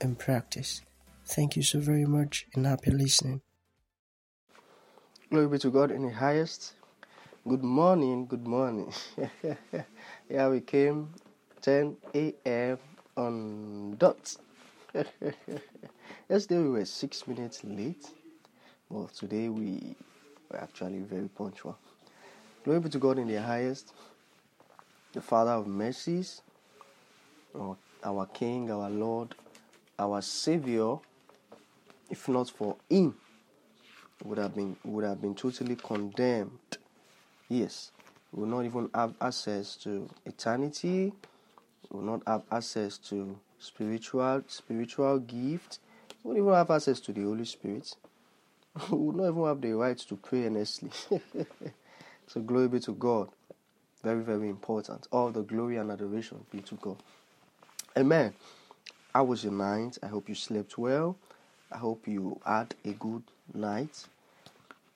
and practice. Thank you so very much and happy listening. Glory be to God in the highest. Good morning, good morning. yeah, we came 10 a.m. on dot. Yesterday we were six minutes late, but today we were actually very punctual. Glory be to God in the highest, the Father of mercies, our, our King, our Lord, our Savior, if not for Him, would have been would have been totally condemned. Yes, we will not even have access to eternity. We will not have access to spiritual spiritual gift. We will even have access to the Holy Spirit. we will not even have the right to pray earnestly. so glory be to God. Very, very important. All the glory and adoration be to God. Amen. How was your night? I hope you slept well. I hope you had a good night.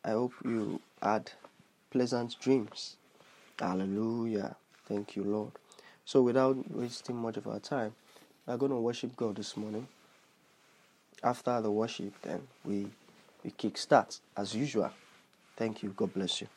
I hope you had pleasant dreams. Hallelujah. Thank you, Lord. So, without wasting much of our time, we're going to worship God this morning. After the worship, then we we kick start as usual. Thank you. God bless you.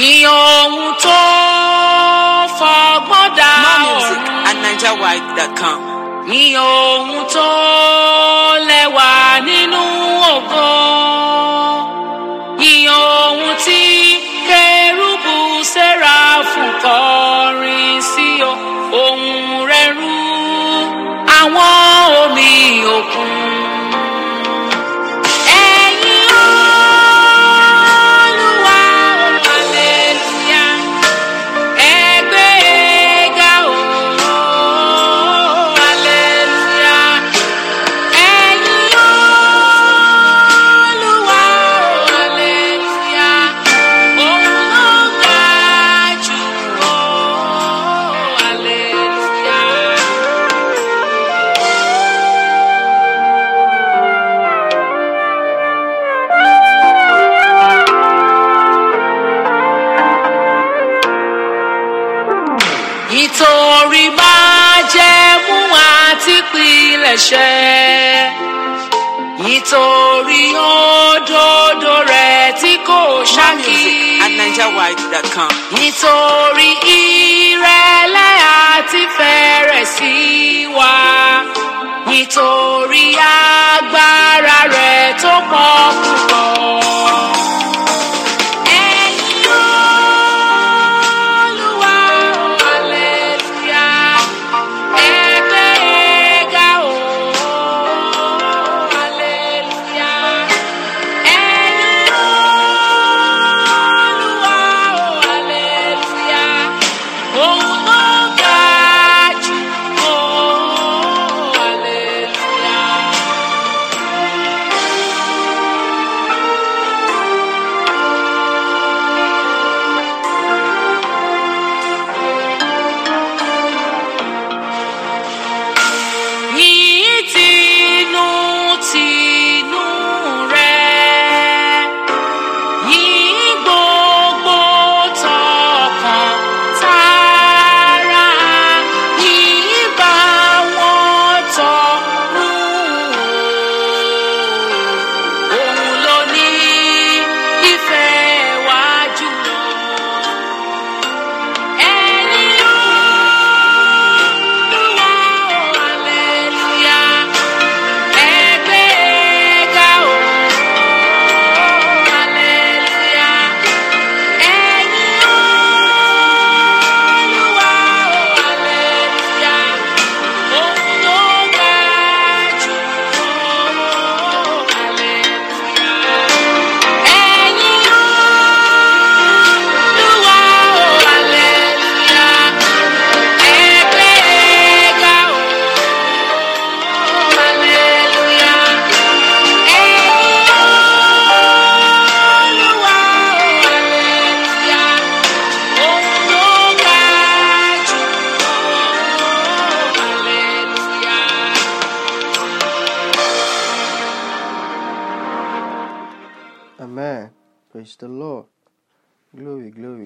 Ní ohun tó fọgbọ́n dá music ọ̀run at NigerWide.com. ní ohun pilẹ̀ṣẹ̀ nítorí òdodo rẹ̀ tí kò ṣákí music at NigerWide.com. nítorí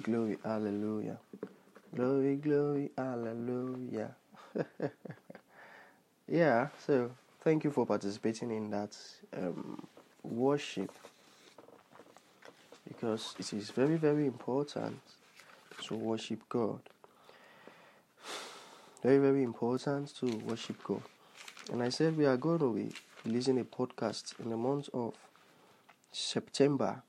Glory. Hallelujah. Glory, glory. Hallelujah. yeah, so thank you for participating in that um, worship because it is very, very important to worship God. Very, very important to worship God. And I said we are going to be releasing a podcast in the month of September.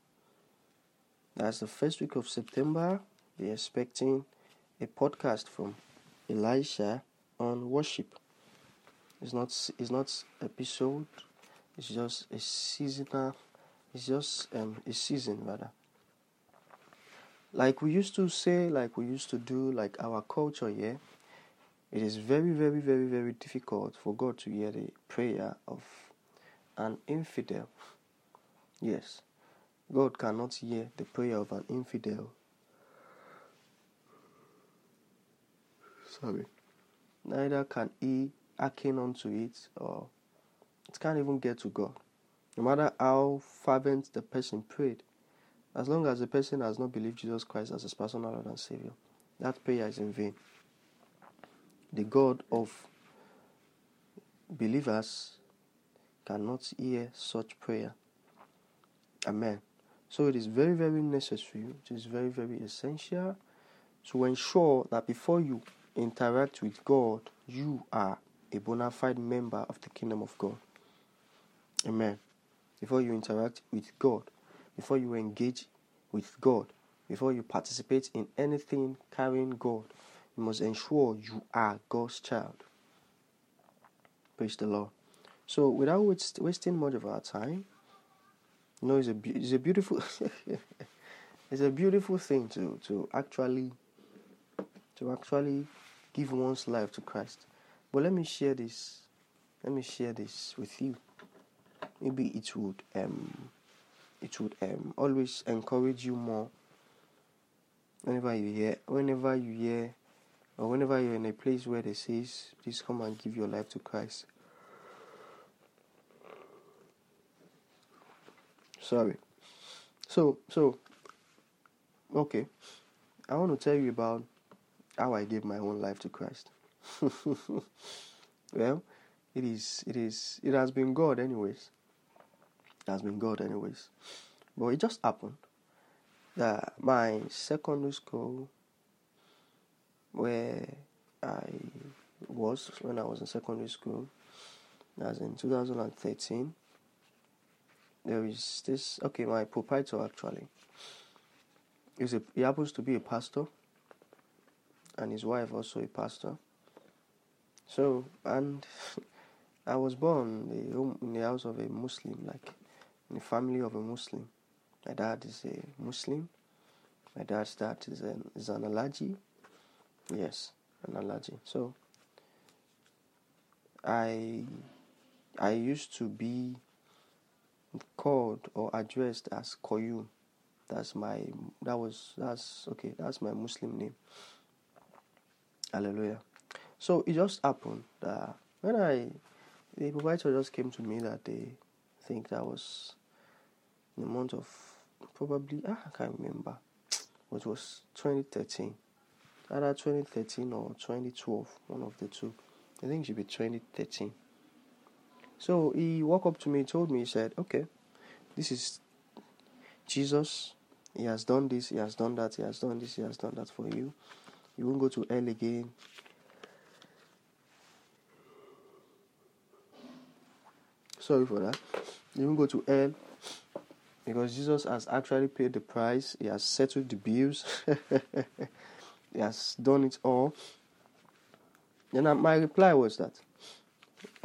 That's the first week of September. We're expecting a podcast from Elisha on worship. It's not it's not episode. It's just a seasonal. It's just um, a season rather. Like we used to say, like we used to do, like our culture here. It is very, very, very, very difficult for God to hear the prayer of an infidel. Yes, God cannot hear the prayer of an infidel. Sorry. Neither can he hearken unto it, or it can't even get to God. No matter how fervent the person prayed, as long as the person has not believed Jesus Christ as his personal Lord and Savior, that prayer is in vain. The God of believers cannot hear such prayer. Amen. So it is very, very necessary, it is very, very essential to ensure that before you interact with God, you are a bona fide member of the kingdom of God. Amen. Before you interact with God, before you engage with God, before you participate in anything carrying God, you must ensure you are God's child. Praise the Lord. So, without wasting much of our time, know, it's a it's a beautiful it's a beautiful thing to to actually to actually give one's life to Christ. But let me share this. Let me share this with you. Maybe it would um it would um always encourage you more whenever you hear whenever you hear or whenever you're in a place where they says please come and give your life to Christ. Sorry. So so okay. I want to tell you about how I gave my own life to Christ. well, it is it is it has been God anyways. It has been God anyways. But it just happened that my secondary school where I was when I was in secondary school, as in 2013, there is this okay, my proprietor actually. Is a he happens to be a pastor and his wife also a pastor. So, and I was born in the house of a Muslim, like in the family of a Muslim. My dad is a Muslim. My dad's dad is an, is an Alhaji. Yes, an Alhaji. So, I I used to be called or addressed as Koyum. That's my that was that's okay. That's my Muslim name. Hallelujah. So it just happened that when I, the proprietor just came to me that I think that was in the month of probably, ah, I can't remember, it was 2013. Either 2013 or 2012, one of the two. I think it should be 2013. So he walked up to me, told me, he said, Okay, this is Jesus. He has done this, he has done that, he has done this, he has done that for you. You won't go to hell again. Sorry for that. You won't go to hell because Jesus has actually paid the price. He has settled the bills. he has done it all. Then uh, my reply was that,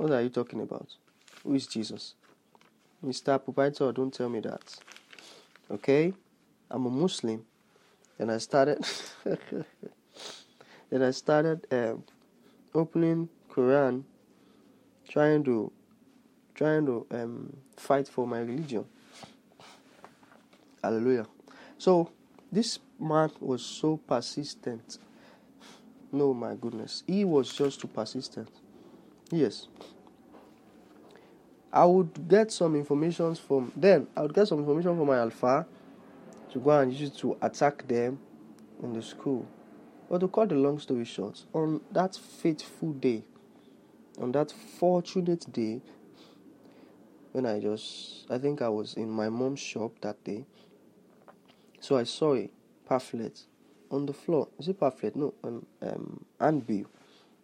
what are you talking about? Who is Jesus? Mr. Proprietor, don't tell me that. Okay? I'm a Muslim. And I started Then I started um, opening Quran, trying to trying to um, fight for my religion. Hallelujah. So this man was so persistent. No, my goodness, he was just too persistent. Yes. I would get some information from then. I would get some information from my alpha to go and use it to attack them in the school. But to cut the long story short, on that fateful day, on that fortunate day, when I just, I think I was in my mom's shop that day. So I saw a pamphlet on the floor. Is it pamphlet? No, um, um, handbill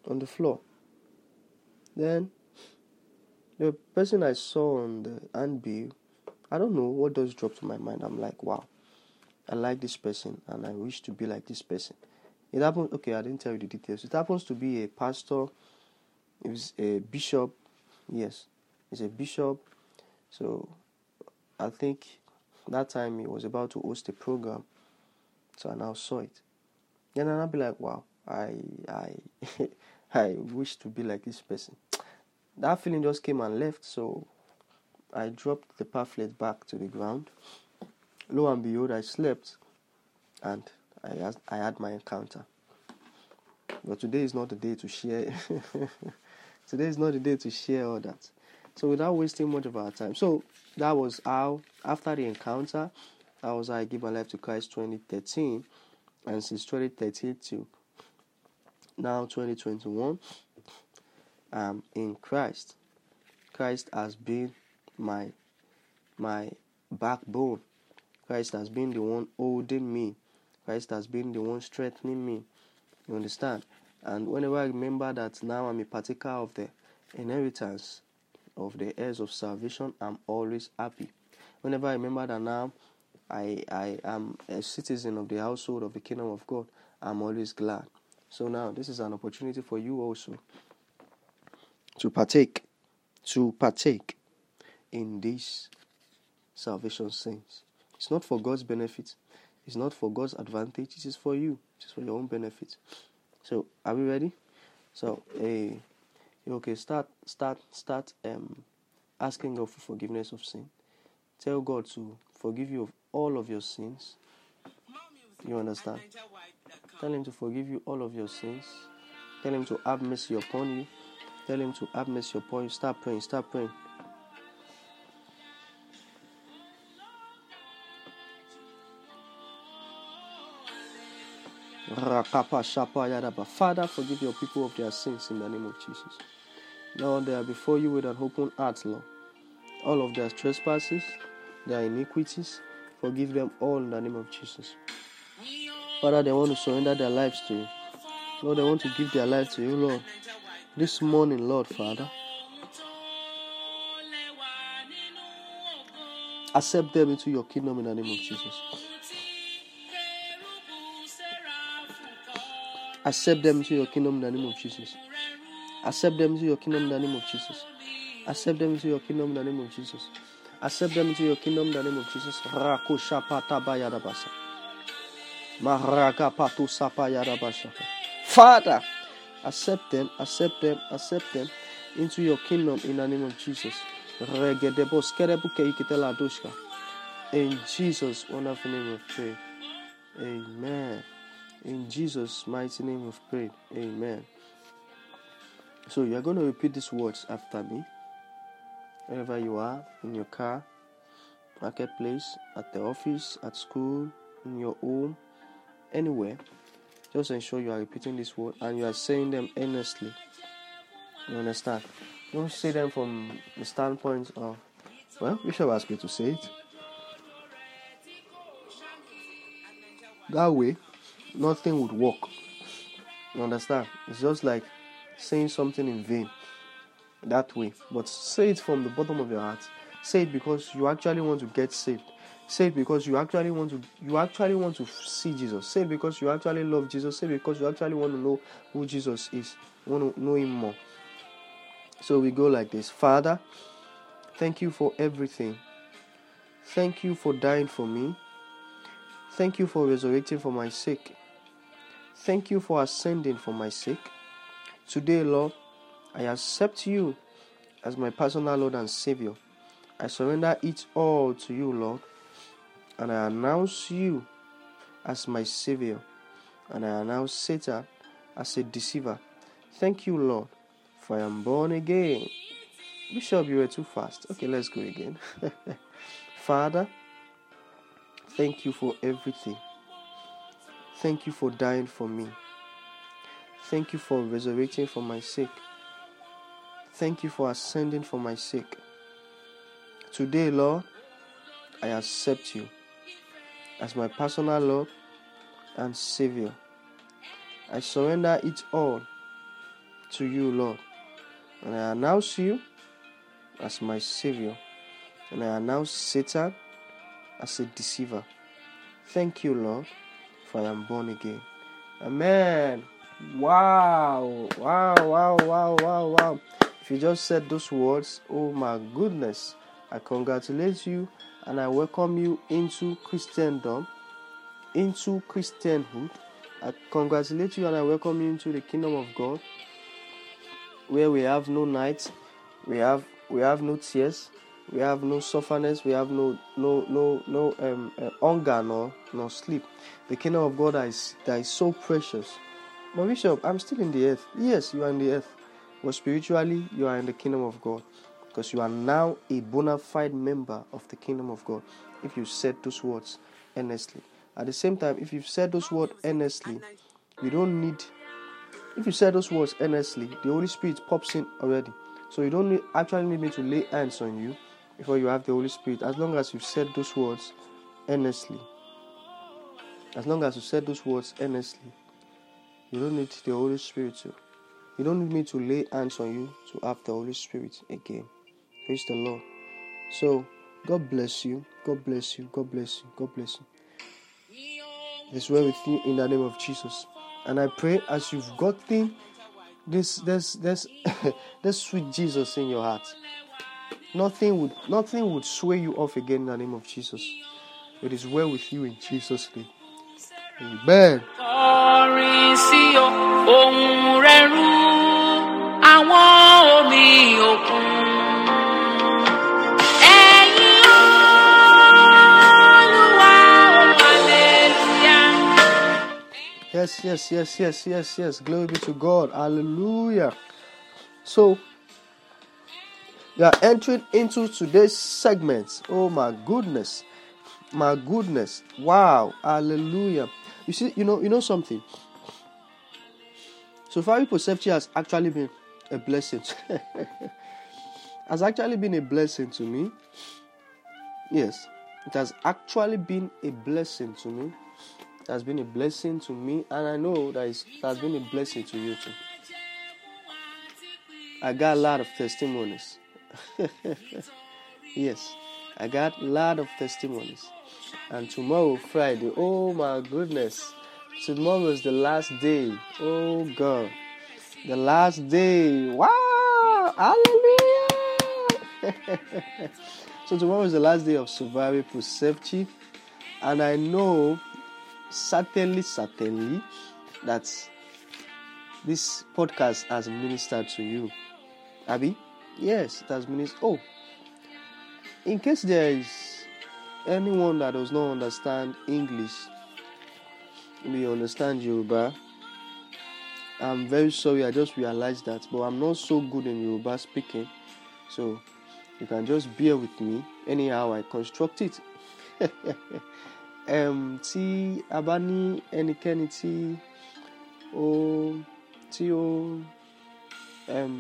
on the floor. Then the person I saw on the handbill, I don't know what does drop to my mind. I'm like, wow, I like this person and I wish to be like this person. It happens. Okay, I didn't tell you the details. It happens to be a pastor. It was a bishop. Yes, it's a bishop. So I think that time he was about to host a program. So I now saw it. Then I'll be like, wow, I I I wish to be like this person. That feeling just came and left, so I dropped the pamphlet back to the ground. Lo and behold, I slept and I had, I had my encounter. But today is not the day to share. today is not the day to share all that. So without wasting much of our time. So that was how after the encounter, that was how I gave my life to Christ 2013. And since 2013 to now 2021, i'm in Christ. Christ has been my my backbone. Christ has been the one holding me. Christ has been the one strengthening me. You understand? And whenever I remember that now I'm a partaker of the inheritance of the heirs of salvation, I'm always happy. Whenever I remember that now I I am a citizen of the household of the kingdom of God, I'm always glad. So now this is an opportunity for you also to partake, to partake in this salvation saints. It's not for God's benefit. It's not for God's advantage. It is for you. It is for your own benefit. So, are we ready? So, eh, okay, start, start, start. Um, asking God for forgiveness of sin. Tell God to forgive you of all of your sins. You understand? Tell Him to forgive you all of your sins. Tell Him to have mercy upon you. Tell Him to have mercy upon you. Start praying. Start praying. Father, forgive your people of their sins in the name of Jesus. Lord, they are before you with an open heart, Lord. All of their trespasses, their iniquities, forgive them all in the name of Jesus. Father, they want to surrender their lives to you. Lord, they want to give their life to you, Lord. This morning, Lord, Father, accept them into your kingdom in the name of Jesus. Accept them into your kingdom in the name of Jesus. Accept them into your kingdom in the name of Jesus. Accept them into your kingdom in the name of Jesus. Accept them into your kingdom in the name of Jesus. Father, accept them, accept them, accept them into your kingdom in the name of Jesus. In Jesus' wonderful name of pray. Amen. In Jesus' mighty name we've. Amen. So you're going to repeat these words after me. Wherever you are, in your car, marketplace, at the office, at school, in your home, anywhere. Just ensure you are repeating this word and you are saying them earnestly. You understand? Don't say them from the standpoint of, well, Bishop asked me to say it. That way, nothing would work. You understand? It's just like saying something in vain that way. But say it from the bottom of your heart. Say it because you actually want to get saved. Say it because you actually want to you actually want to see Jesus. Say it because you actually love Jesus. Say it because you actually want to know who Jesus is. You want to know him more. So we go like this. Father, thank you for everything. Thank you for dying for me. Thank you for resurrecting for my sake. Thank you for ascending for my sake. Today, Lord, I accept you as my personal Lord and Savior. I surrender it all to you, Lord, and I announce you as my Savior, and I announce Satan as a deceiver. Thank you, Lord, for I am born again. Bishop, you were too fast. Okay, let's go again. Father, thank you for everything. Thank you for dying for me. Thank you for resurrecting for my sake. Thank you for ascending for my sake. Today, Lord, I accept you as my personal Lord and Savior. I surrender it all to you, Lord. And I announce you as my Savior. And I announce Satan as a deceiver. Thank you, Lord, for I am born again. Amen. Wow. Wow, wow, wow, wow, wow. If you just said those words, oh my goodness, I congratulate you and I welcome you into Christendom, into Christianhood. I congratulate you and I welcome you into the kingdom of God, where we have no night, we have we have no tears, we have no sufferness, we have no no no no um, uh, hunger nor nor sleep. The kingdom of God is that is so precious. But Bishop, I'm still in the earth. Yes, you are in the earth, but spiritually you are in the kingdom of God because you are now a bona fide member of the kingdom of God. If you said those words earnestly, at the same time, if you've said those words earnestly, you don't need. If you said those words earnestly, the Holy Spirit pops in already. So you don't need, actually need me to lay hands on you before you have the Holy Spirit. As long as you've said those words earnestly. As long as you said those words earnestly, you don't need the Holy Spirit to. You don't need me to lay hands on you to have the Holy Spirit again. Praise the Lord. So, God bless you. God bless you. God bless you. God bless you. It's well with you in the name of Jesus. And I pray as you've gotten this this this this sweet Jesus in your heart. Nothing would nothing would sway you off again in the name of Jesus. It is well with you in Jesus' name. Amen. Yes, yes, yes, yes, yes, yes. Glory be to God. Hallelujah. So, we are entering into today's segment. Oh my goodness. My goodness. Wow. Hallelujah. You see, you know, you know something. So far, Perception has actually been a blessing. has actually been a blessing to me. Yes, it has actually been a blessing to me. It has been a blessing to me, and I know that it has been a blessing to you too. I got a lot of testimonies. yes, I got a lot of testimonies. And tomorrow, Friday, oh my goodness, tomorrow is the last day. Oh God, the last day. Wow, hallelujah. so, tomorrow is the last day of Sovarí Prosefchí, and I know certainly, certainly that this podcast has ministered to you. Abby? Yes, it has ministered. Oh, in case there is anyone that does not understand English, we understand Yoruba. I'm very sorry, I just realized that, but I'm not so good in Yoruba speaking, so you can just bear with me anyhow I construct it. um, tí a bá ní ẹnikẹ́ni tí ó tí ó um,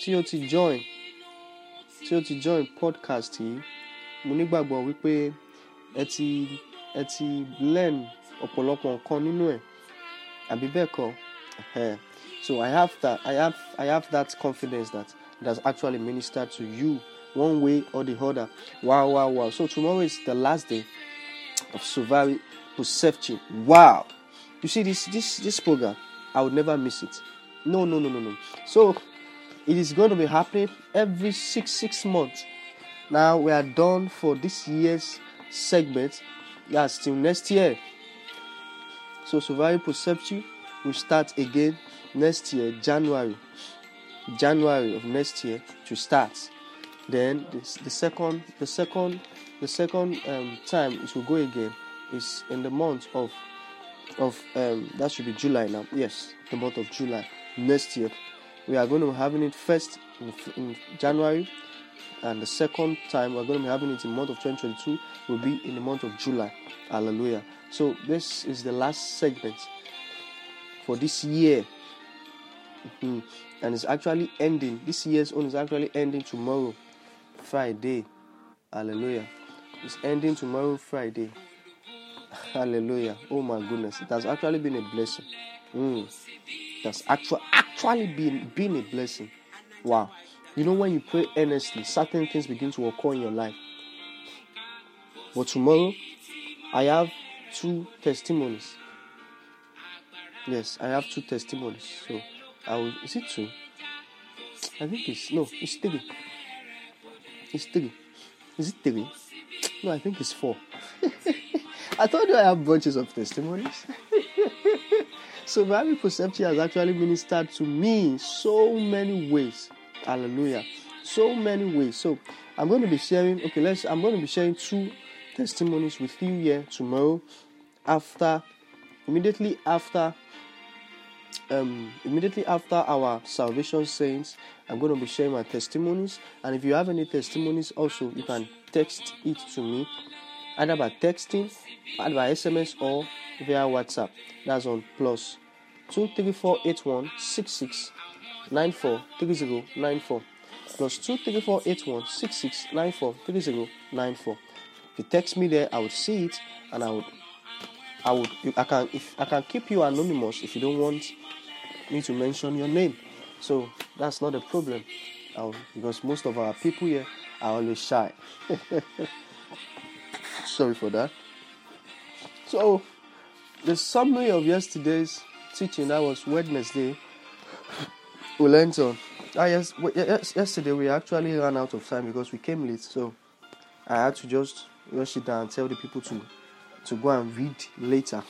tí ó ti join tí ó ti join podcast yìí mo nígbàgbọ́ wípé ẹ ti ẹ ti learn ọ̀pọ̀lọpọ̀ nǹkan nínú ẹ̀ àbí bẹ́ẹ̀ kọ́? So I have that I have I have that confidence that it has actually ministered to you one way or the other. Wow wow wow. So tomorrow is the last day of Suvari Perception. Wow. You see this this this program I would never miss it. No no no no no. So it is going to be happening every six six months. Now we are done for this year's segment. That's till next year. So Suvari Perception will start again next year January. January of next year to start. Then the, the second the second the second um, time it will go again is in the month of of um, that should be July now. Yes, the month of July next year. We are going to be having it first in, in January, and the second time we're going to be having it in the month of 2022 will be in the month of July. Hallelujah. So this is the last segment for this year. Mhm. And it's actually ending. This year's own is actually ending tomorrow, Friday. Hallelujah. It's ending tomorrow, Friday. Hallelujah. Oh my goodness. It has actually been a blessing. Mm. It has actually actually been, been a blessing. Wow. You know, when you pray earnestly, certain things begin to occur in your life. But tomorrow, I have two testimonies. Yes, I have two testimonies. So, I will. Is it two? I think it's no. It's three. It's three. Is it three? No, I think it's four. I thought I have bunches of testimonies. so Bible Perception has actually ministered to me so many ways. Hallelujah. So many ways. So I'm going to be sharing. Okay, let's. I'm going to be sharing two testimonies with you here tomorrow. After, immediately after um, immediately after our salvation saints, I'm going to be sharing my testimonies. And if you have any testimonies, also you can text it to me either by texting, either by SMS, or via WhatsApp. That's on plus two three four eight one six six nine four three zero nine four plus two three four eight one six six nine four three zero nine four. If you text me there, I would see it and I would I would I can if I can keep you anonymous if you don't want me to mention your name. So that's not a problem. Because most of our people here are always shy. Sorry for that. So the summary of yesterday's teaching that was Wednesday we learned on ah yes, yes yesterday we actually ran out of time because we came late so I had to just rush it down and tell the people to to go and read later.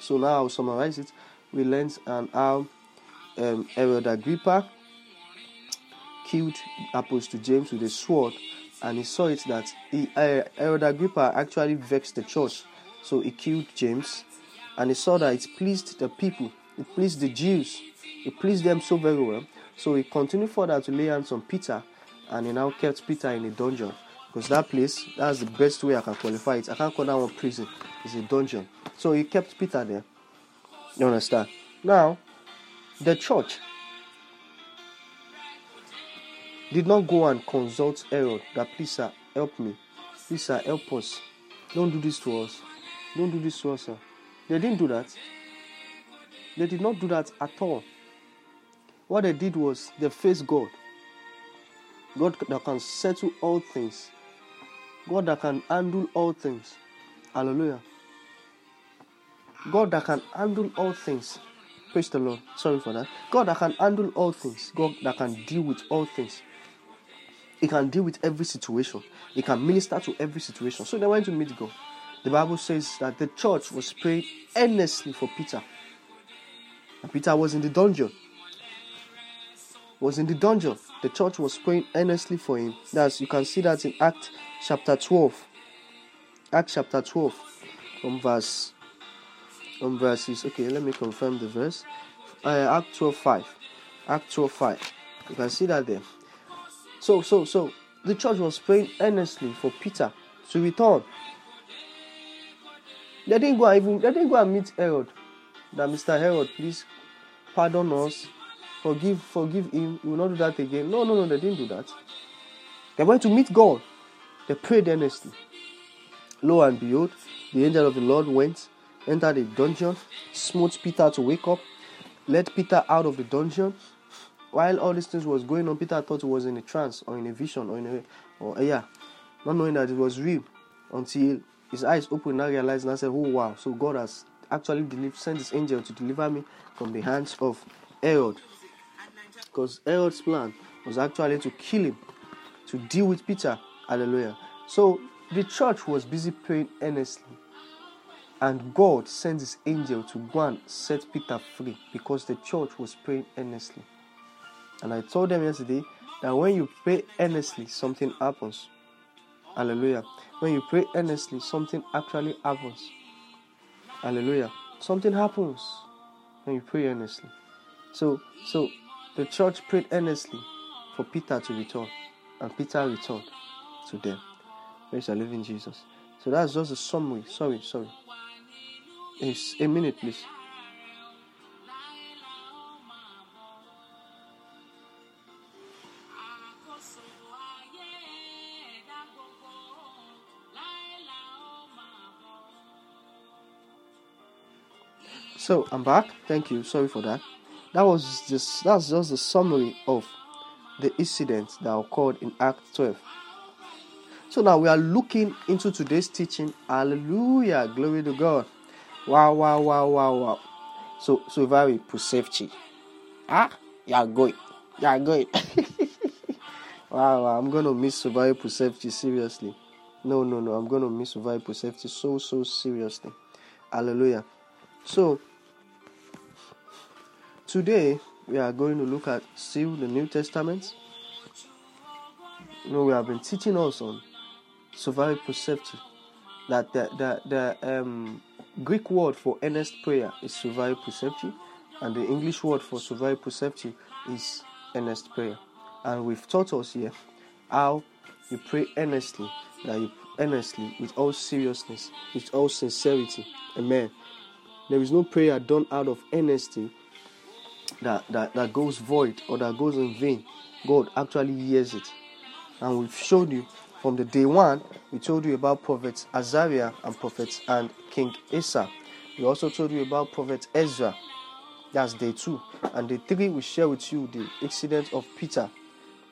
So now I'll summarize it. We learned on how um, Herod Agrippa killed Apostle James with a sword, and he saw it that he, uh, Agrippa actually vexed the church, so he killed James, and he saw that it pleased the people, it pleased the Jews, it pleased them so very well. So he continued further to lay hands on Peter, and he now kept Peter in a dungeon. Because that place, that's the best way I can qualify it. I can't call that one prison, it's a dungeon. So he kept Peter there. You understand? Now, the church did not go and consult Herod that please sir help me. Please sir help us. Don't do this to us. Don't do this to us, sir. They didn't do that. They did not do that at all. What they did was they faced God. God that can settle all things. God that can handle all things. Hallelujah. God that can handle all things. Praise the Lord. Sorry for that. God that can handle all things. God that can deal with all things. He can deal with every situation. He can minister to every situation. So they went to meet God. The Bible says that the church was praying earnestly for Peter. And Peter was in the dungeon. Was in the dungeon. The church was praying earnestly for him. That's you can see that in Act chapter 12. Act chapter 12 from verse from verses okay let me confirm the verse uh, act 12 5 act 12 5 you can see that there so so so the church was praying earnestly for peter to return. They didn't go and even they didn't go and meet herod. That mr herod please pardon us. Forgive forgive him. We will not do that again. No no no they didn't do that. They went to meet god. They prayed earnestly. Lo and behold the angel of the lord went entered a dungeon, smote Peter to wake up, led Peter out of the dungeon. While all these things was going on, Peter thought he was in a trance or in a vision or in a or eh, yeah, not knowing that it was real until his eyes opened and realized and I said, Oh wow, so God has actually delivered, sent his angel to deliver me from the hands of Herod. Because Herod's plan was actually to kill him, to deal with Peter. Hallelujah. So the church was busy praying earnestly and God sent his angel to go and set Peter free because the church was praying earnestly. And I told them yesterday that when you pray earnestly, something happens. Hallelujah. When you pray earnestly, something actually happens. Hallelujah. Something happens when you pray earnestly. So, so the church prayed earnestly for Peter to return. and Peter returned to them. Praise the living Jesus. So that's just a summary. Sorry, sorry. It's a minute, please. So I'm back. Thank you. Sorry for that. That was just that's just a summary of the incidents that occurred in Act 12. So now we are looking into today's teaching. Hallelujah. Glory to God. Wow, wow, wow, wow, wow. So so very perceptive. Ah, you are good. You are good. wow, wow, I'm gonna miss Survival Perceptive seriously. No, no, no. I'm gonna miss Survival Perceptive so so seriously. Hallelujah. So today we are going to look at still the New Testament. You know, we have been teaching us on survival perceptive. That the the, the um, Greek word for earnest prayer is survival perceptive, and the English word for survival perceptive is earnest prayer. And we've taught us here how you pray earnestly, that you earnestly with all seriousness, with all sincerity. Amen. There is no prayer done out of earnesty that, that, that goes void or that goes in vain. God actually hears it. And we've showed you from the day one, we told you about prophets Azariah and prophets and King Asa. We also told you about prophet Ezra. That's day two. And day three, we share with you the incident of Peter.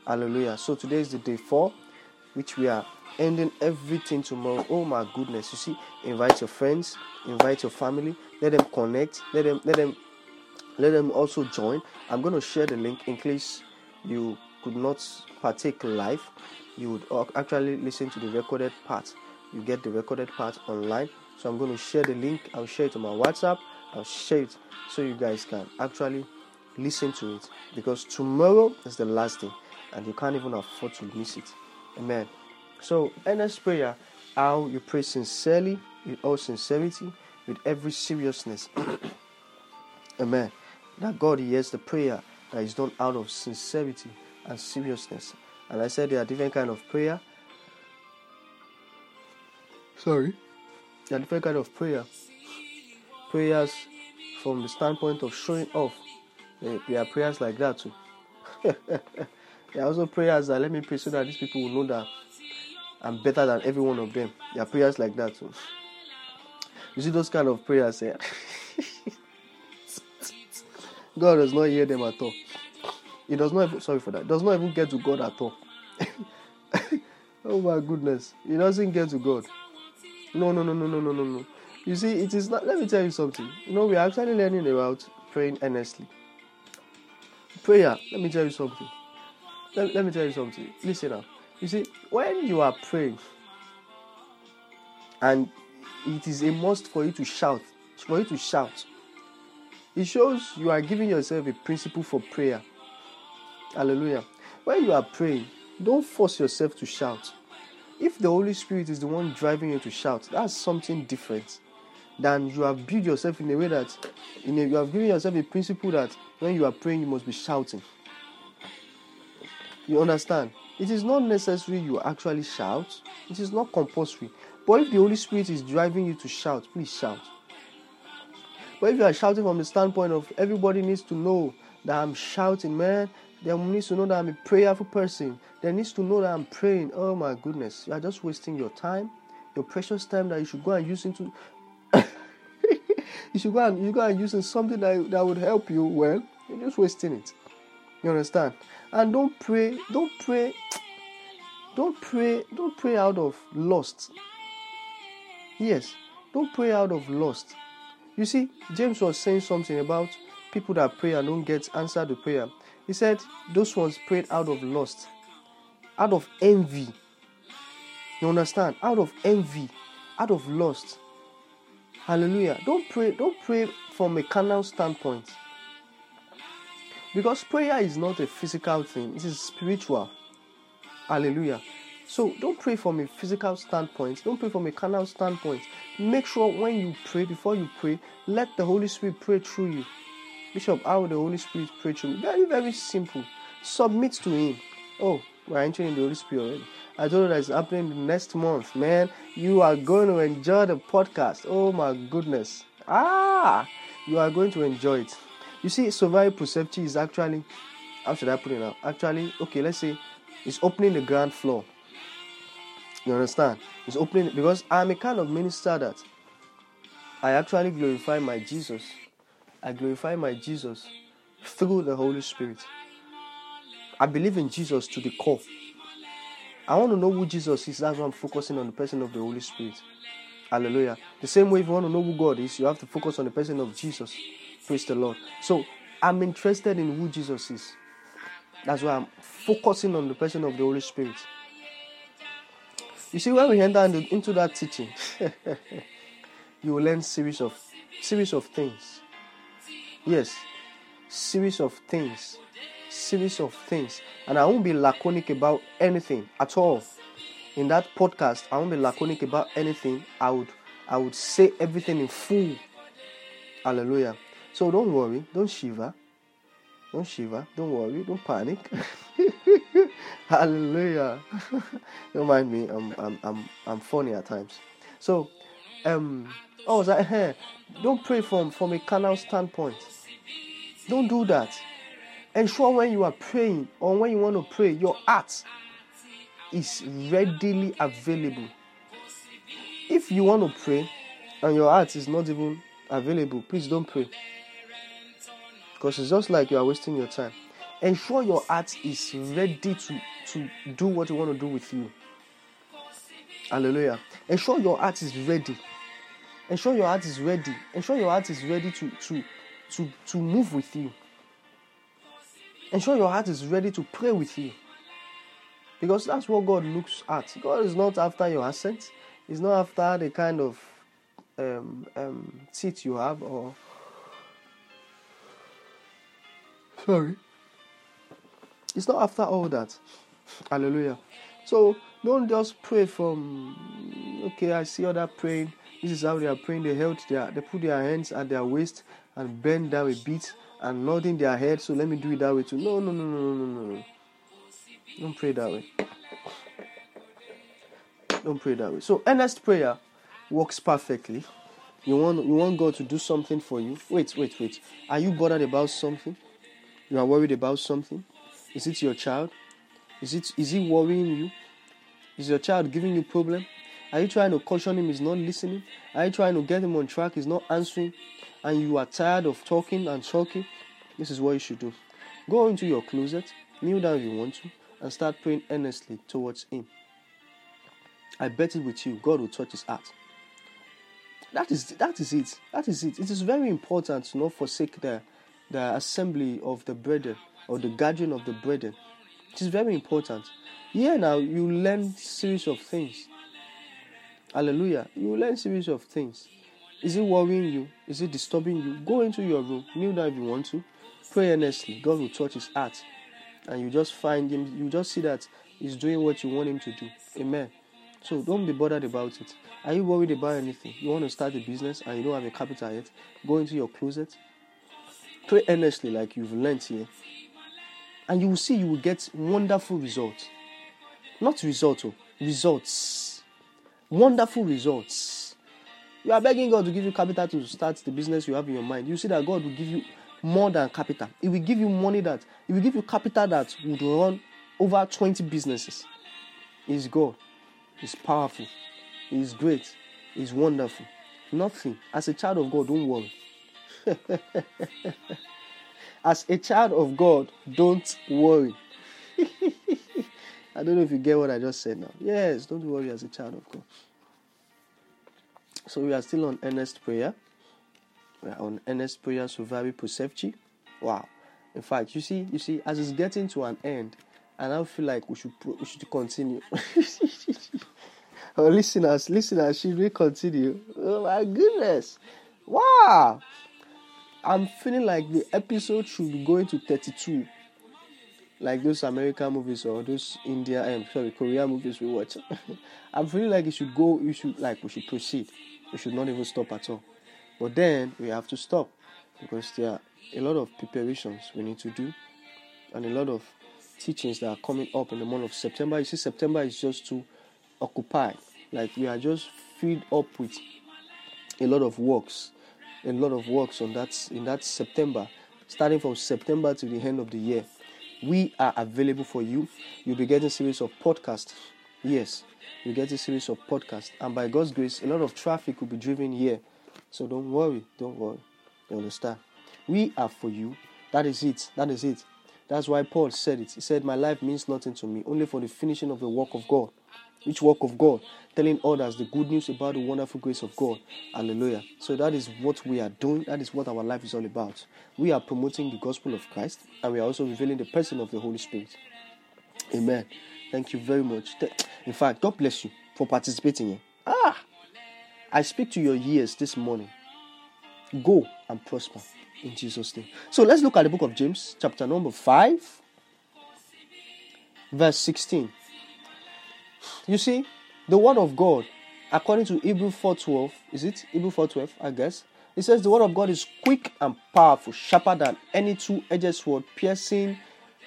Hallelujah. So today is the day four, which we are ending everything tomorrow. Oh my goodness. You see, invite your friends, invite your family, let them connect, let them let them let them also join. I'm going to share the link in case you could not partake live. You would actually listen to the recorded part. You get the recorded part online. So I'm going to share the link. I'll share it on my WhatsApp. I'll share it so you guys can actually listen to it because tomorrow is the last day and you can't even afford to miss it. Amen. So, earnest prayer, how you pray sincerely, with all sincerity, with every seriousness. Amen. That God hears the prayer that is done out of sincerity and seriousness. And I said there are different kind of prayer. Sorry. There are different kind of prayer. Prayers from the standpoint of showing off. There are prayers like that too. there are also prayers that let me pray so that these people will know that I'm better than every one of them. There are prayers like that too. You see those kind of prayers, eh? God does not hear them at all. He does not even, sorry for that. Does not even get to God at all. oh my goodness. He doesn't get to God. No, no, no, no, no, no, no, no. You see, it is not let me tell you something. You know, we are actually learning about praying earnestly. Prayer, let me tell you something. Let, let me tell you something. Listen now. You see, when you are praying, and it is a must for you to shout, for you to shout, it shows you are giving yourself a principle for prayer. Hallelujah. When you are praying, don't force yourself to shout. If the Holy Spirit is the one driving you to shout, that's something different than you have built yourself in a way that a, you have given yourself a principle that when you are praying, you must be shouting. You understand? It is not necessary you actually shout, it is not compulsory. But if the Holy Spirit is driving you to shout, please shout. But if you are shouting from the standpoint of everybody needs to know that I'm shouting, man, they needs to know that I'm a prayerful person. They needs to know that I'm praying. Oh my goodness, you are just wasting your time, your precious time that you should go and use into. you should go and you go and use in something that that would help you. Well, you're just wasting it. You understand? And don't pray. Don't pray. Don't pray. Don't pray out of lust. Yes, don't pray out of lust. You see, James was saying something about people that pray and don't get answer to prayer. He said those ones prayed out of lust, out of envy. You understand? Out of envy, out of lust. Hallelujah. Don't pray, don't pray from a carnal standpoint. Because prayer is not a physical thing, it is spiritual. Hallelujah. So don't pray from a physical standpoint, don't pray from a carnal standpoint. Make sure when you pray, before you pray, let the Holy Spirit pray through you. Bishop, how will the Holy Spirit pray through me? Very, very simple. Submit to Him. Oh, We're entering in the Holy Spirit already. I told you that it's happening next month, man. You are going to enjoy the podcast. Oh my goodness. Ah, you are going to enjoy it. You see, Sovarí Prosefchí is actually, how should I put it now? Actually, okay, let's say it's opening the ground floor. You understand? It's opening because I'm a kind of minister that I actually glorify my Jesus. I glorify my Jesus through the Holy Spirit. I believe in Jesus to the core. I want to know who Jesus is. That's why I'm focusing on the person of the Holy Spirit. Hallelujah. The same way, if you want to know who God is, you have to focus on the person of Jesus. Praise the Lord. So I'm interested in who Jesus is. That's why I'm focusing on the person of the Holy Spirit. You see, when we enter into that teaching, you will learn series of series of things. Yes, series of things, series of things, and I won't be laconic about anything at all. In that podcast, I won't be laconic about anything. I would, I would say everything in full. Hallelujah. So don't worry, don't shiver, don't shiver, don't worry, don't panic. Hallelujah. don't mind me. I'm, I'm, I'm, I'm funny at times. So, um, oh, was that, hey, don't pray from from a carnal standpoint. Don't do that. Ensure when you are praying or when you want to pray, your heart is readily available. If you want to pray and your heart is not even available, please don't pray. Because it's just like you are wasting your time. Ensure your heart is ready to, to do what you want to do with you. Hallelujah. Ensure your heart is ready. Ensure your heart is ready. Ensure your heart is ready to, to, to, to move with you. Ensure your heart is ready to pray with you. Because that's what God looks at. God is not after your assets. He's not after the kind of um, um, seat you have or. Sorry. It's not after all that. Hallelujah. So don't just pray from okay, I see other praying. This is how they are praying. They held their they put their hands at their waist and bend down a bit and nodding their head. So let me do it that way too. No, no, no, no, no, no, no. Don't pray that way. Don't pray that way. So earnest prayer works perfectly. You want you want God to do something for you. Wait, wait, wait. Are you bothered about something? You are worried about something? Is it your child? Is it is he worrying you? Is your child giving you problem? Are you trying to caution him? He's not listening. Are you trying to get him on track? He's not answering. And you are tired of talking and talking. This is what you should do. Go into your closet, kneel down if you want to, and start praying earnestly towards him. I bet it with you, God will touch his heart. That is that is it. That is it. It is very important to not forsake the the assembly of the brethren or the gathering of the brethren. It is very important. Here now you learn series of things. Hallelujah. You learn series of things. Is it worrying you? Is it disturbing you? Go into your room, kneel down if you want to, pray earnestly. God will touch his heart. And you just find him, you just see that he's doing what you want him to do. Amen. So don't be bothered about it. Are you worried about anything? You want to start a business and you don't have a capital yet? Go into your closet. Pray earnestly like you've learned here. And you will see you will get wonderful results. Not results, oh, results. Wonderful results. You are begging God to give you capital to start the business you have in your mind. You see that God will give you more than capital. He will give you money that, He will give you capital that would run over 20 businesses. He's God. He's powerful. He's great. He's wonderful. Nothing. As a child of God, don't worry. As a child of God, don't worry. I don't know if you get what I just said now. Yes, don't worry as a child of God. So we are still on earnest prayer. We are on earnest prayer, very perceptive. Wow. In fact, you see, you see, as it's getting to an end, and I feel like we should we should continue. oh, listeners, listeners, should we continue? Oh my goodness! Wow, I'm feeling like the episode should be going to 32, like those American movies or those India and sorry Korean movies we watch. I'm feeling like it should go. You should like we should proceed. We should not even stop at all. But then we have to stop because there are a lot of preparations we need to do and a lot of teachings that are coming up in the month of September. You see, September is just to occupy. Like we are just filled up with a lot of works, a lot of works on that in that September, starting from September to the end of the year. We are available for you. You'll be getting series of podcasts. Yes, you get a series of podcasts, and by God's grace, a lot of traffic will be driven here. So don't worry, don't worry. You understand? We are for you. That is it. That is it. That's why Paul said it. He said, My life means nothing to me, only for the finishing of the work of God. Which work of God? Telling others the good news about the wonderful grace of God. Hallelujah. So that is what we are doing. That is what our life is all about. We are promoting the gospel of Christ and we are also revealing the person of the Holy Spirit. Amen. Thank you very much. In fact, God bless you for participating here. Ah, I speak to your ears this morning. Go and prosper in Jesus' name. So let's look at the book of James, chapter number 5, verse 16. You see, the word of God, according to Hebrew 4:12, is it Hebrew 4:12? I guess it says the word of God is quick and powerful, sharper than any two-edged sword, piercing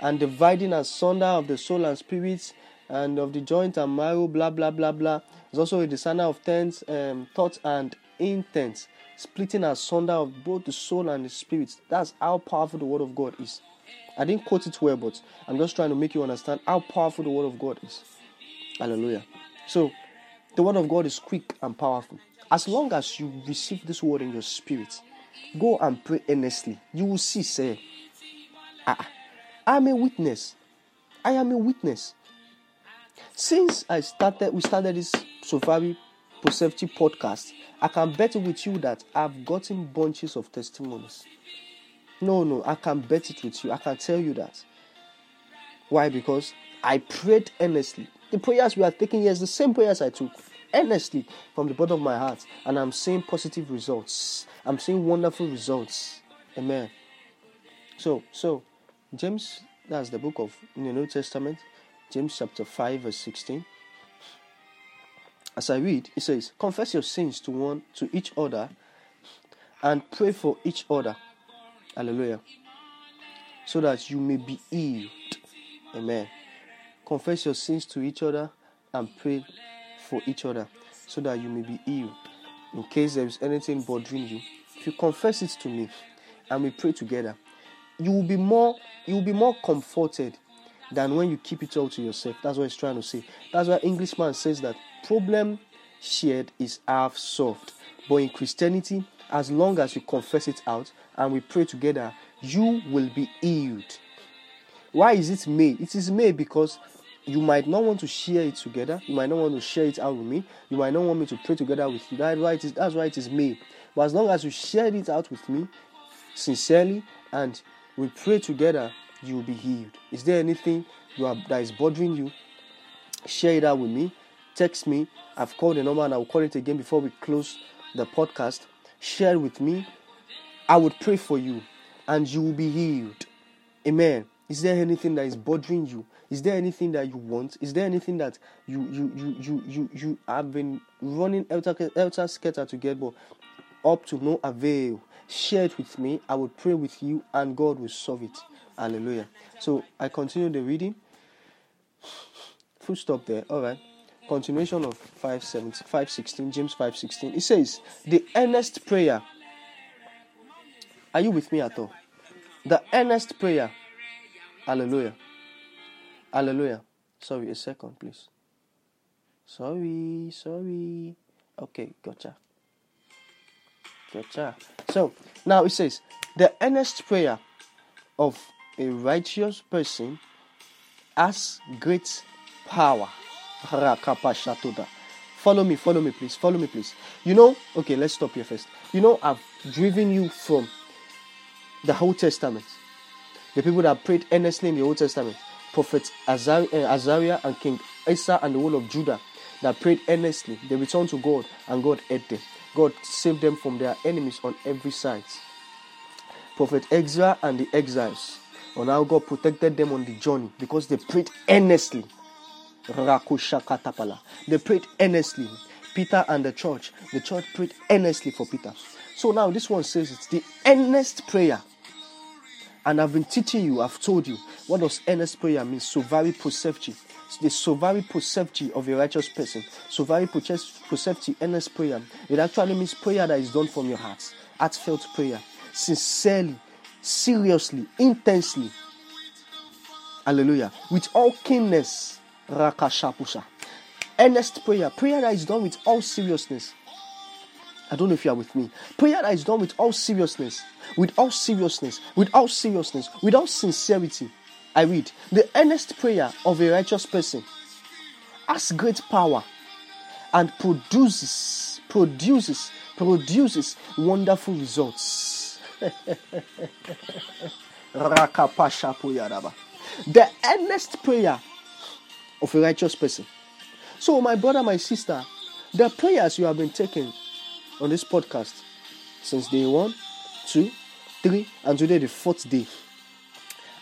and dividing asunder of the soul and spirit and of the joint and marrow, blah blah blah blah. It's also a discerner of thoughts, um, thoughts and intents, splitting asunder of both the soul and the spirit. That's how powerful the word of God is. I didn't quote it well, but I'm just trying to make you understand how powerful the word of God is. Hallelujah. So, the word of God is quick and powerful. As long as you receive this word in your spirit, go and pray earnestly. You will see, say, ah, I'm a witness. I am a witness. Since I started, we started this Sovarí Prosefchí podcast, I can bet with you that I've gotten bunches of testimonies. No, no, I can bet it with you. I can tell you that. Why? Because I prayed earnestly. The prayers we are taking here is the same prayers I took earnestly from the bottom of my heart, and I'm seeing positive results. I'm seeing wonderful results. Amen. So, so James, that's the book of in the New Testament, James chapter 5, verse 16. As I read, it says, Confess your sins to one to each other and pray for each other. Hallelujah. So that you may be healed. Amen. Confess your sins to each other and pray for each other so that you may be healed. In case there is anything bothering you, if you confess it to me and we pray together, you will be more you will be more comforted than when you keep it all to yourself. That's what he's trying to say. That's why Englishman says that problem shared is half solved. But in Christianity, as long as you confess it out and we pray together, you will be healed. Why is it May? It is May because you might not want to share it together. You might not want to share it out with me. You might not want me to pray together with you. That's why it is, that's why it is May. But as long as you share it out with me sincerely and we pray together, you will be healed. Is there anything you are, that is bothering you? Share it out with me. Text me. I've called the number and I will call it again before we close the podcast. Share with me. I would pray for you and you will be healed. Amen. Is there anything that is bothering you? Is there anything that you want? Is there anything that you you you you you, you have been running elter elter scatter to get but up to no avail? Share it with me. I will pray with you and God will solve it. Hallelujah. So I continue the reading. Full stop there. All right. Continuation of 517, 516, James 516. It says, The earnest prayer. Are you with me at all? The earnest prayer. Hallelujah. Hallelujah. Sorry, a second, please. Sorry, sorry. Okay, gotcha. Gotcha. So now it says, The earnest prayer of a righteous person has great power. Follow me, follow me, please. Follow me, please. You know, okay, let's stop here first. You know, I've driven you from the Old Testament. The people that prayed earnestly in the Old Testament, Prophet eh, Azariah and King Asa and the whole of Judah that prayed earnestly, they returned to God and God heard them. God saved them from their enemies on every side. Prophet Ezra and the exiles, on how God protected them on the journey because they prayed earnestly. They prayed earnestly. Peter and the church, the church prayed earnestly for Peter. So now this one says it's the earnest prayer And I've been teaching you, I've told you, what does earnest prayer mean? Sovarí Prosefchí. The Sovarí Prosefchí of a righteous person. Sovarí Prosefchí, earnest prayer. It actually means prayer that is done from your heart. Heartfelt prayer. Sincerely, seriously, intensely. Hallelujah. With all keenness. Rakashapusha. Earnest prayer. Prayer that is done with all seriousness. I don't know if you are with me. Prayer that is done with all seriousness, with all seriousness, with all seriousness, with all sincerity. I read the earnest prayer of a righteous person has great power and produces, produces, produces wonderful results. the earnest prayer of a righteous person. So, my brother, my sister, the prayers you have been taking on this podcast since day one, two, three, and today the fourth day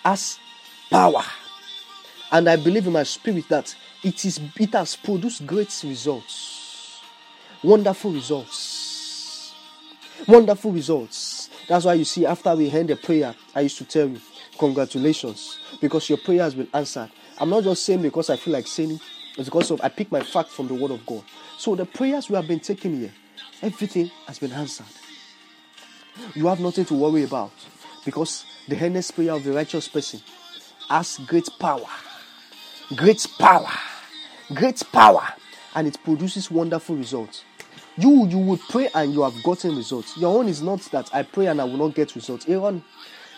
has power. And I believe in my spirit that it is it has produced great results. Wonderful results. Wonderful results. That's why you see, after we end the prayer, I used to tell you, congratulations, because your prayer has been answered. I'm not just saying because I feel like saying it, it's because of I pick my facts from the word of God. So the prayers we have been taking here, everything has been answered. You have nothing to worry about because the earnest prayer of the righteous person has great power, great power, great power, and it produces wonderful results. You you would pray and you have gotten results. Your own is not that I pray and I will not get results. Aaron,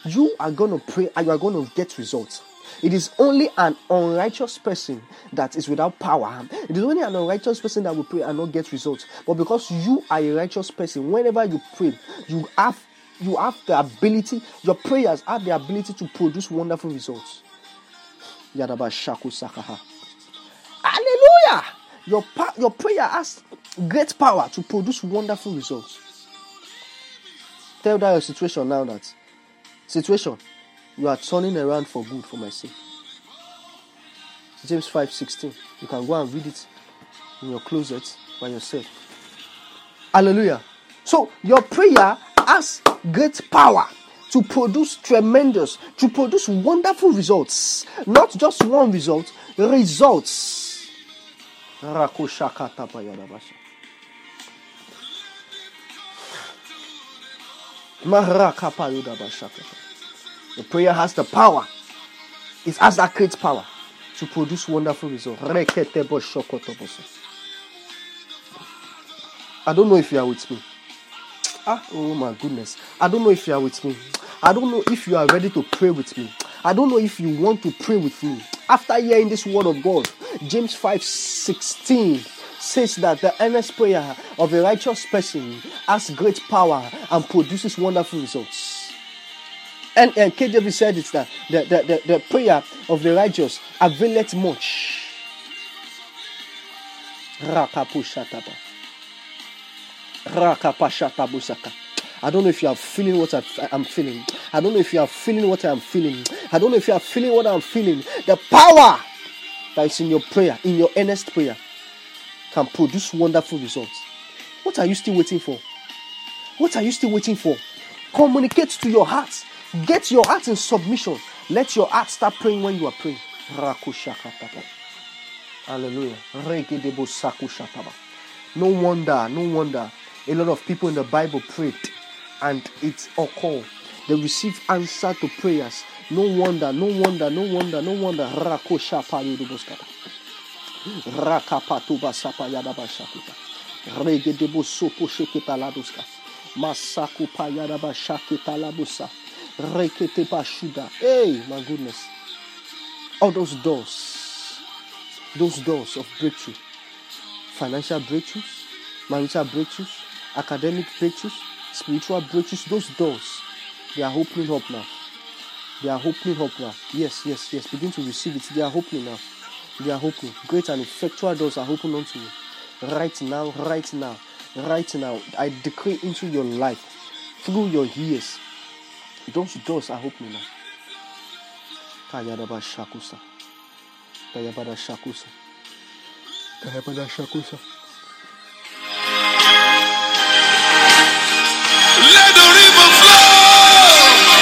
you are gonna pray and you are gonna get results. It is only an unrighteous person that is without power. It is only an unrighteous person that will pray and not get results. But because you are a righteous person, whenever you pray, you have you have the ability, your prayers have the ability to produce wonderful results. Hallelujah! Your, your prayer has great power to produce wonderful results. Tell that your situation now that situation you are turning around for good for my sake. James 5:16. You can go and read it in your closet by yourself. Hallelujah. So your prayer has great power to produce tremendous, to produce wonderful results. Not just one result, results. The prayer has the power. It has that great power to produce wonderful results. I don't know if you are with me. Ah, oh my goodness. I don't know if you are with me. I don't know if you are ready to pray with me. I don't know if you want to pray with me. After hearing this word of God, James 5 16 says that the earnest prayer of a righteous person has great power and produces wonderful results. And, and KJV said it's that the, the, the, the prayer of the righteous availeth much. Rakapushataba. Rakapashatabusaka. I don't know if you are feeling what I'm feeling. I don't know if you are feeling what I'm feeling. I don't know if you are feeling what I'm feeling. The power that is in your prayer, in your earnest prayer, can produce wonderful results. What are you still waiting for? What are you still waiting for? Communicate to your heart. Get your heart in submission. Let your heart start praying when you are praying. Hallelujah. No wonder, no wonder a lot of people in the Bible prayed and it occurred. They received answer to prayers. No wonder, no wonder, no wonder, no wonder. Rakosha payudubuskata. Rakapatuba sapa yadaba shakuta. Regedebo sopo shekita laduska. Masaku payadaba shakita labusa. Rekete bashuda. Hey, my goodness. All those doors, those doors of breakthrough, financial breakthroughs, marital breakthroughs, academic breakthroughs, spiritual breakthroughs, those doors, they are opening up now. They are opening up now. Yes, yes, yes. Begin to receive it. They are opening now. They are opening. Great and effectual doors are open unto you. Right now, right now, right now. I decree into your life through your ears. Don't you does, I hope you know. Kayadaba Shakusa. Kayabada Shakusa. Kayabada Shakusa. Let the river flow.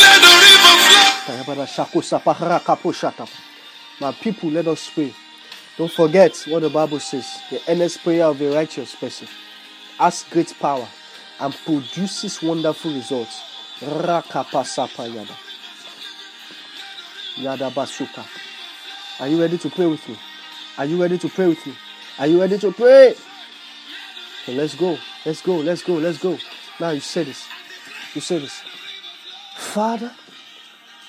Let the river flow. Kayabada Shakusa. Pahara Kaposhata. My people, let us pray. Don't forget what the Bible says the earnest prayer of a righteous person has great power and produces wonderful results. Rakapasapayada. Yada basuka. Are you ready to pray with me? Are you ready to pray with me? Are you ready to pray? So let's go. Let's go. Let's go. Let's go. Now you say this. You say this. Father,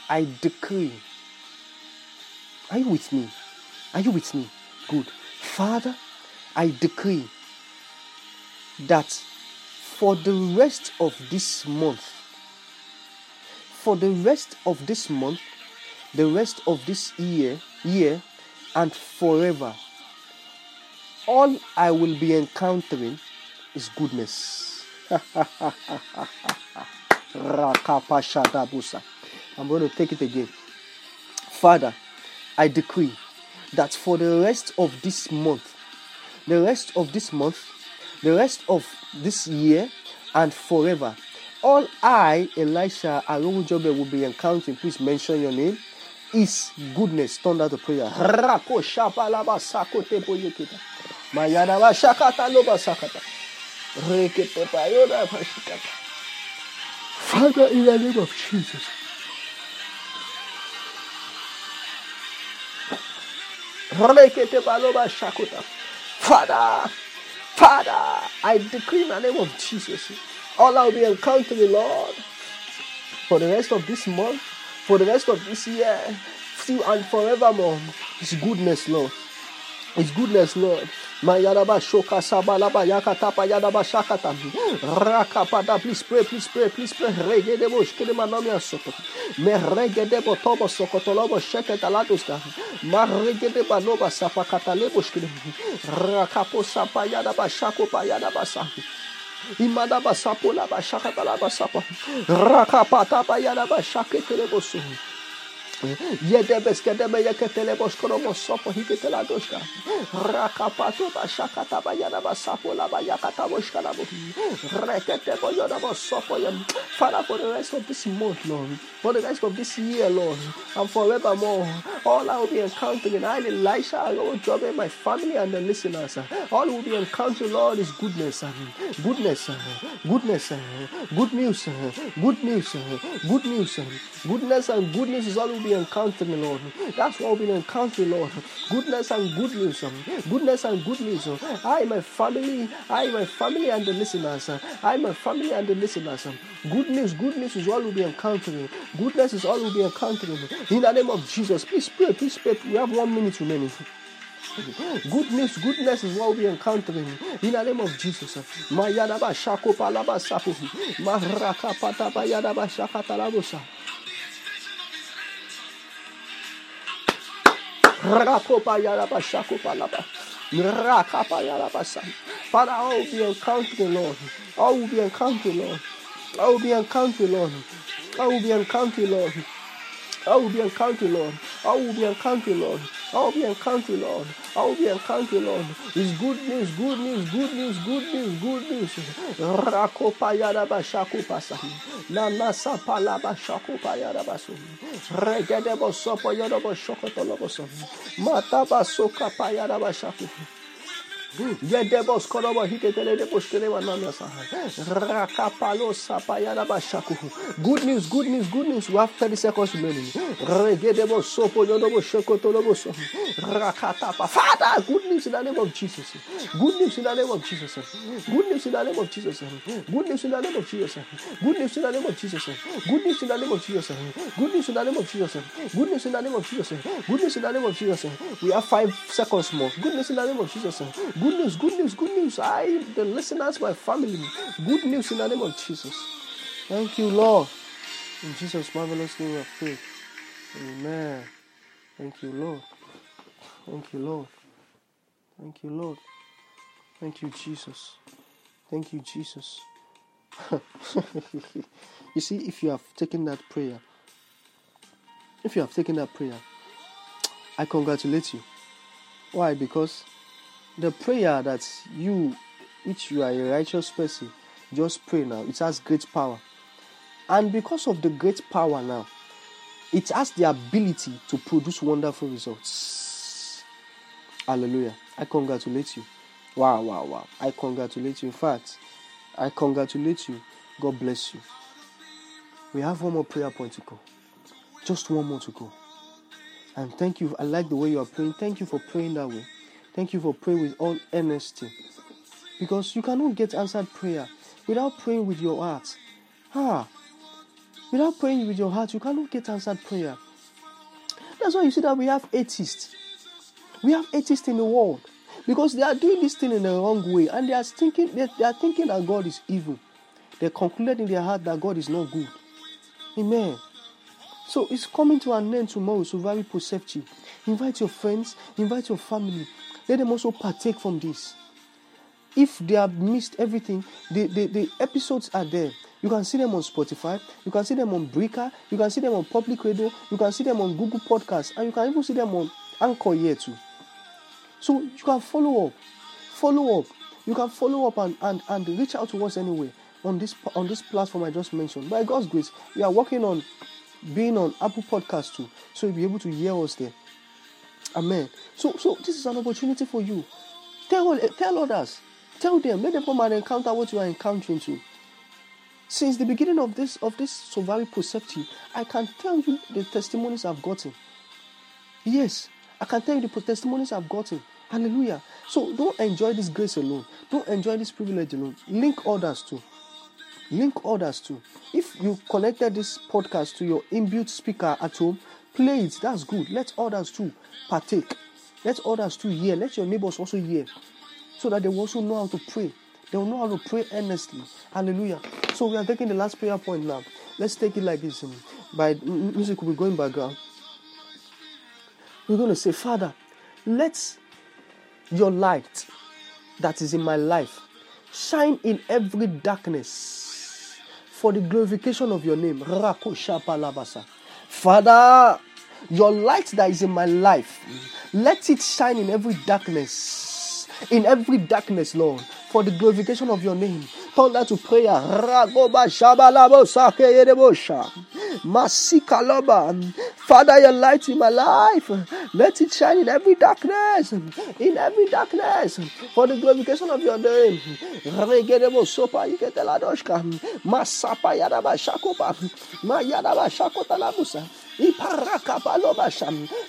I decree. Are you with me? Are you with me? Good. Father, I decree that for the rest of this month, for the rest of this month, the rest of this year, year, and forever, all I will be encountering is goodness. I'm going to take it again. Father, I decree that for the rest of this month, the rest of this month, the rest of this year, and forever, all I, Elisha Arowojobe, will be encountering, please mention your name, is goodness. Turn that to prayer. Father, in the name of Jesus. Father, Father, I decree in the name of Jesus, all I will be encountering, Lord, for the rest of this month, for the rest of this year, still and forevermore, is goodness, Lord. It's goodness, Lord. Mayadaba shoka sabalaba yakatapa yadaba shakata. Rakapada, please pray, please pray, please pray. Regedebo shkedemanomia soto. Me regedebo tobo sokotolobo sheketaladuska. Ma regedeba loba sapakatalebo shkedem. Rakapo sapa yadaba shako pa yadaba sa. Imadaba sapo laba shakatalaba sapa. Rakapata pa yadaba shaketelebo so. Yedebes kedebe yeketele boskoro bosopo hiketela doshka. Rakapato ba shakata ba yana ba sapo la ba yakata boshka la bo. Rekete bo yana bo sopo yam. Father, for the rest of this month, Lord, for the rest of this year, Lord, and forevermore, all I will be encountering, I, Elisha, Arowojobe in my family and the listeners. All will be encountering, Lord, is goodness, goodness, goodness, good news, good news, good news, goodness and good news is all be encountering, Lord. That's what we'll be encountering, Lord. Goodness and good news, goodness and good news. I, my family, I, my family and the listeners, I, my family and the listeners. Good news, good news is all we'll be encountering. Goodness is all we'll be encountering. In the name of Jesus, please pray, please pray. We have one minute remaining. Goodness, goodness is what we'll be encountering in the name of Jesus. Shako palaba sapu. Rakopa yaraba shakopa laba. Rakapa yaraba sa. Father, I will be encountering, Lord. I will be encountering, Lord. I will be encountering, Lord. I will be encountering, Lord. I will be encountering, Lord. I will be encountering, Lord. I will be encountering, Lord. I will be encountering, Lord. It's good news, good news, good news, good news, good news. Rakopa yaraba shakopa sa. Nana sapalaba shakopa yaraba so. Regede bo sopo yaraba shokotolobo so. Mataba soka pa yaraba shakopa. Yedebos korobo hiketele de boshkele wanamya saha. Rakapalo sapayana bashaku. Good news, good news, good news. We have 30 seconds remaining. Regedebo sopo yodobo shokotolobo so. Rakatapa. Father, good news in the name of Jesus. Good news in the name of Jesus. Good news in the name of Jesus. Good news in the name of Jesus. Good news in the name of Jesus. Good news in the name of Jesus. Good news in the name of Jesus. Good news in the name of Jesus. Good news in the name of Jesus. We have five seconds more. Good news in the name of Jesus. News, good news, good news. I, the listeners, my family. Good news in the name of Jesus. Thank you, Lord. In Jesus' marvelous name of faith. Amen. Thank you, Lord. Thank you, Lord. Thank you, Lord. Thank you, Jesus. Thank you, Jesus. you see, if you have taken that prayer, if you have taken that prayer, I congratulate you. Why? Because the prayer that you, which you are a righteous person, just pray now, it has great power. And because of the great power now, it has the ability to produce wonderful results. Hallelujah. I congratulate you. Wow, wow, wow. I congratulate you. In fact, I congratulate you. God bless you. We have one more prayer point to go. Just one more to go. And thank you. I like the way you are praying. Thank you for praying that way. Thank you for praying with all earnesty. Because you cannot get answered prayer without praying with your heart. Ah, without praying with your heart, you cannot get answered prayer. That's why you see that we have atheists. We have atheists in the world because they are doing this thing in the wrong way and they are thinking they, they are thinking that God is evil. They concluded in their heart that God is not good. Amen. So it's coming to an end tomorrow, Sovarí Prosefchí. Invite your friends, invite your family. Let them also partake from this. If they have missed everything, the, the, the episodes are there. You can see them on Spotify, you can see them on Breaker, you can see them on Public Radio, you can see them on Google Podcasts, and you can even see them on Anchor here too. So you can follow up, follow up. You can follow up and, and, and reach out to us anyway on this on this platform I just mentioned. By God's grace, we are working on being on Apple Podcast too, so you'll be able to hear us there. Amen. So so this is an opportunity for you. Tell tell others, tell them, let them come and encounter what you are encountering too. Since the beginning of this of this very perceptive, I can tell you the testimonies I've gotten. Yes, I can tell you the testimonies I've gotten. Hallelujah. So don't enjoy this grace alone. Don't enjoy this privilege alone. Link others too. Link others too. If you connected this podcast to your inbuilt speaker at home, play it. That's good. Let others too partake. Let others too hear. Let your neighbors also hear. So that they will also know how to pray. They will know how to pray earnestly. Hallelujah. So we are taking the last prayer point now. Let's take it like this. By music will be going background. We're going to say, Father, let your light that is in my life shine in every darkness for the glorification of your name. Father, your light that is in my life, let it shine in every darkness. In every darkness, Lord, for the glorification of your name. Turn that to prayer. Father, your light in my life. Let it shine in every darkness. In every darkness. For the glorification of your name. Masapa yadaba shakopa. Mayadaba shakotalabusa. Iparakapalobasha.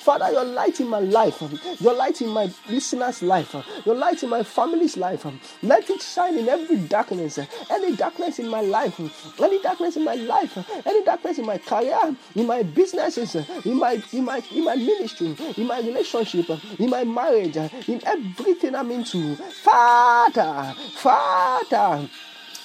Father, your light in my life, your light in my listeners' life, your light in my family's life. Let it shine in every darkness. Any darkness in my life, any darkness in my life, any darkness in my career, in my businesses, in my in my in my ministry, in my relationship, in my marriage, in everything I'm into. Father, Father.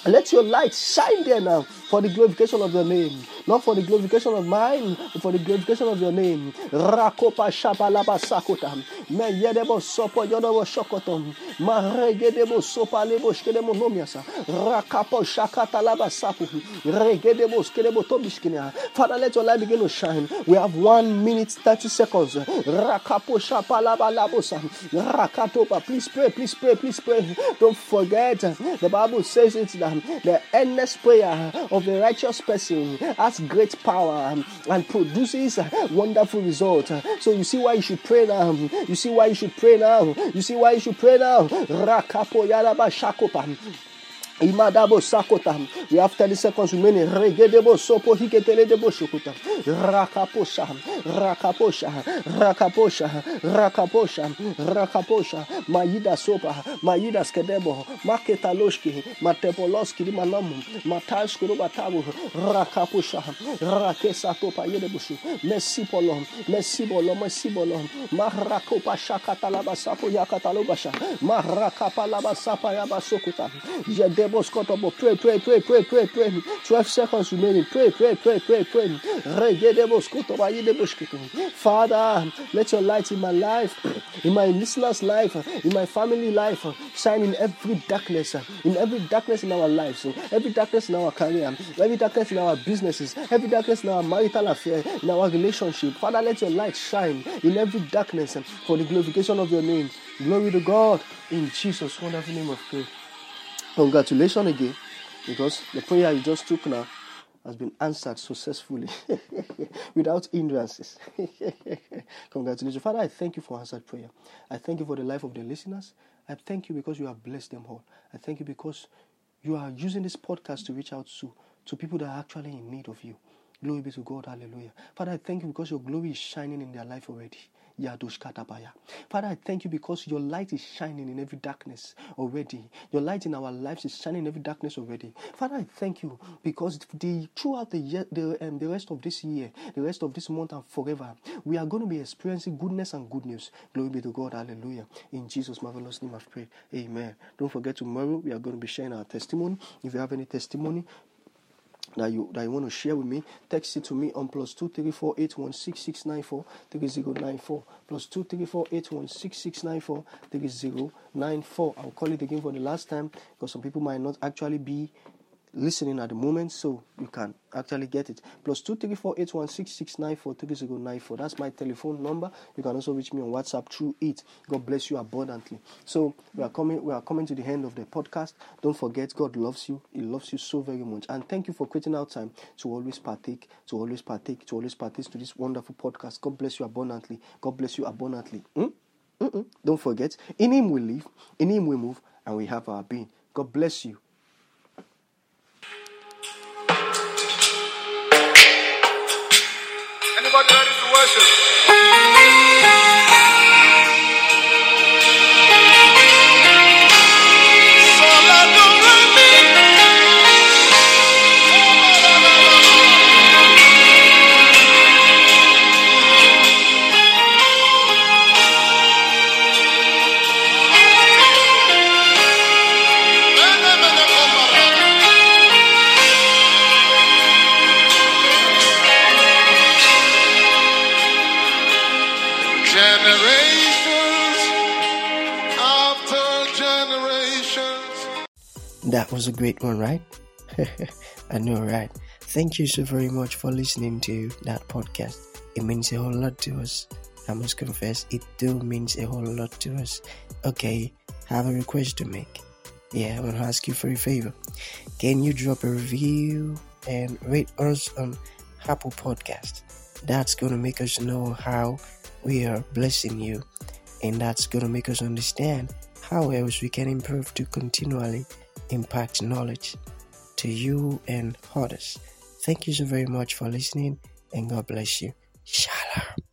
Let your light shine there now for the glorification of your name. Not for the glorification of mine, but for the glorification of your name. Rakopa shapalaba sakota. Me yedebo sopo yodobo shokotom. Ma regedebo sopa lebo shkedemo nomiasa. Rakapo shakata laba sapu. Regedebo skedebo tobishkinia. Father, let your light begin to shine. We have one minute, 30 seconds. Rakapo shapalaba labosa. Rakatopa. Please pray, please pray, please pray. Don't forget, the Bible says it that the earnest prayer of a righteous person has great power um, and produces wonderful results. So um, you see why you should pray now. You see why you should pray now. You see why you should pray now. Imadabo sakota. We have 30 seconds remaining. Regedebo sopo hiketeledebo shokota. Rakaposha. Rakaposha. Rakaposha. Rakaposha. Rakaposha. Maida sopa. Maida skedebo. Maketaloshki. Matepoloski manamu. Matashki robatabu. Rakaposha. Rakesa topa yedebushu. Merci polo. Merci bolo. Merci bolo. Marakopa shakatalaba sapo yakatalobasha. Marakapa laba sapa yaba Pray, pray, pray, pray, pray, pray. 12 seconds remaining. Pray, pray, pray, pray, pray. Father, let your light in my life, in my listeners' life, in my family life, shine in every darkness, in every darkness in our lives, every darkness in our career, every darkness in our businesses, every darkness in our marital affair, in our relationship. Father, let your light shine in every darkness for the glorification of your name. Glory to God in Jesus' wonderful name of prayer. Congratulations again, because the prayer you just took now has been answered successfully without hindrances. Congratulations. Father, I thank you for answered prayer. I thank you for the life of the listeners. I thank you because you have blessed them all. I thank you because you are using this podcast to reach out to, to people that are actually in need of you. Glory be to God. Hallelujah. Father, I thank you because your glory is shining in their life already. Father, I thank you because your light is shining in every darkness already. Your light in our lives is shining in every darkness already. Father, I thank you because the throughout the year, the, um, the rest of this year, the rest of this month and forever, we are going to be experiencing goodness and good news. Glory be to God. Hallelujah. In Jesus' marvelous name I've prayed. Amen. Don't forget tomorrow we are going to be sharing our testimony. If you have any testimony, that you that you want to share with me, text it to me on plus two three four eight one six six nine four three zero nine four plus two three four eight one six six nine four three zero nine four. I'll call it again for the last time because some people might not actually be listening at the moment, so you can actually get it. Plus two three four eight one six six nine four three zero nine four. That's my telephone number. You can also reach me on WhatsApp through it. God bless you abundantly. So we are coming we are coming to the end of the podcast. Don't forget God loves you. He loves you so very much. And thank you for creating out time to always partake, to always partake, to always partake to this wonderful podcast. God bless you abundantly. God bless you abundantly. Hmm? Don't forget, in Him we live, in Him we move, and we have our being. God bless you. That was a great one, right? I know, right? Thank you so very much for listening to that podcast. It means a whole lot to us. I must confess, it do means a whole lot to us. Okay, I have a request to make. Yeah, I want to ask you for a favor. Can you drop a review and rate us on Apple Podcast? That's going to make us know how we are blessing you, and that's going to make us understand how else we can improve to continually impact knowledge to you and others. Thank you so very much for listening, and God bless you. Shalom.